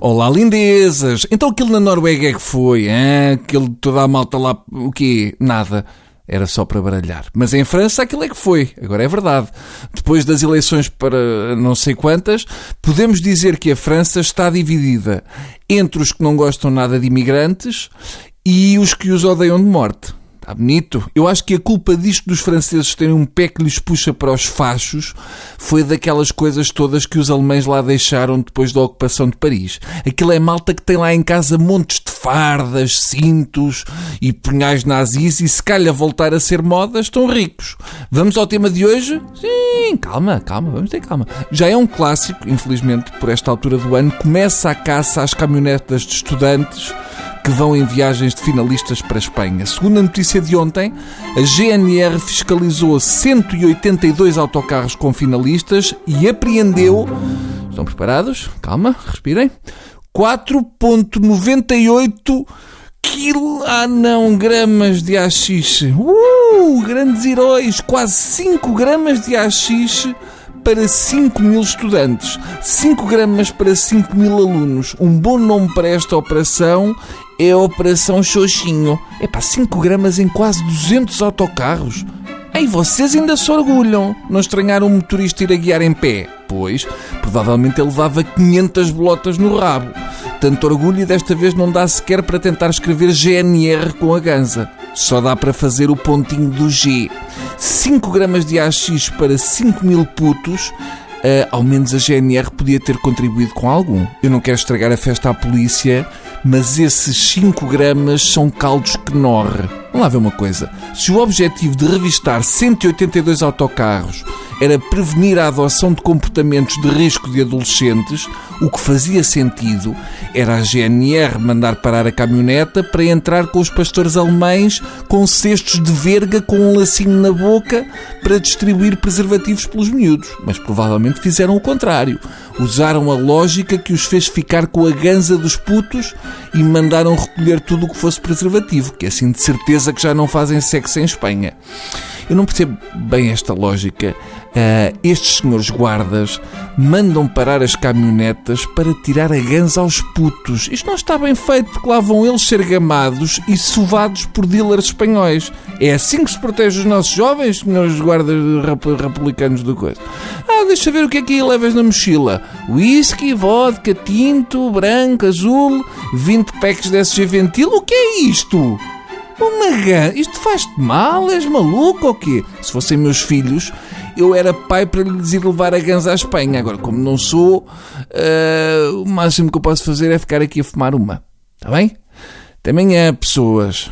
Olá, lindezas! Então aquilo na Noruega é que foi, hein? Aquele toda a malta lá, o quê? Nada. Era só para baralhar. Mas em França aquilo é que foi. Agora é verdade. Depois das eleições para não sei quantas, podemos dizer que a França está dividida entre os que não gostam nada de imigrantes e os que os odeiam de morte. Está bonito. Eu acho que a culpa disto dos franceses terem um pé que lhes puxa para os fachos foi daquelas coisas todas que os alemães lá deixaram depois da ocupação de Paris. Aquilo é malta que tem lá em casa montes de fardas, cintos e punhais nazis e se calhar voltar a ser moda estão ricos. Vamos ao tema de hoje? Sim, calma, calma, vamos ter calma. Já é um clássico, infelizmente, por esta altura do ano, começa a caça às caminhonetas de estudantes que vão em viagens de finalistas para a Espanha. Segundo a notícia de ontem, a GNR fiscalizou 182 autocarros com finalistas e apreendeu. Estão preparados? Calma, respirem. 4,98 quilo, ah não, gramas de haxixe. Uh, grandes heróis, quase 5 gramas de haxixe para 5 mil estudantes, 5 gramas para 5 mil alunos. Um bom nome para esta operação é a Operação Xoxinho. É para 5 gramas em quase 200 autocarros. E vocês ainda se orgulham. Não estranharam um motorista ir a guiar em pé? Pois, provavelmente ele levava 500 bolotas no rabo. Tanto orgulho e desta vez não dá sequer para tentar escrever GNR com a ganza. Só dá para fazer o pontinho do G. 5 gramas de AX para 5 mil putos, uh, ao menos a GNR podia ter contribuído com algum. Eu não quero estragar a festa à polícia, mas esses 5 gramas são caldos que norre. Vamos lá ver uma coisa. Se o objetivo de revistar 182 autocarros era prevenir a adoção de comportamentos de risco de adolescentes, o que fazia sentido era a GNR mandar parar a caminhoneta para entrar com os pastores alemães com cestos de verga com um lacinho na boca para distribuir preservativos pelos miúdos. Mas provavelmente fizeram o contrário. Usaram a lógica que os fez ficar com a ganza dos putos e mandaram recolher tudo o que fosse preservativo, que é assim de certeza que já não fazem sexo em Espanha. Eu não percebo bem esta lógica. Uh, estes senhores guardas mandam parar as caminhonetas para tirar a ganza aos putos. Isto não está bem feito porque lá vão eles ser gamados e sovados por dealers espanhóis. É assim que se protege os nossos jovens, senhores guardas republicanos do coisa. Ah, deixa ver o que é que aí levas na mochila. Whisky, vodka, tinto, branco, azul, 20 packs de SG Ventil. O que é isto? Uma ganza. Isto faz-te mal? És maluco ou quê? Se fossem meus filhos, eu era pai para lhes ir levar a ganza à Espanha. Agora, como não sou, uh, o máximo que eu posso fazer é ficar aqui a fumar uma. Está bem? Também é pessoas.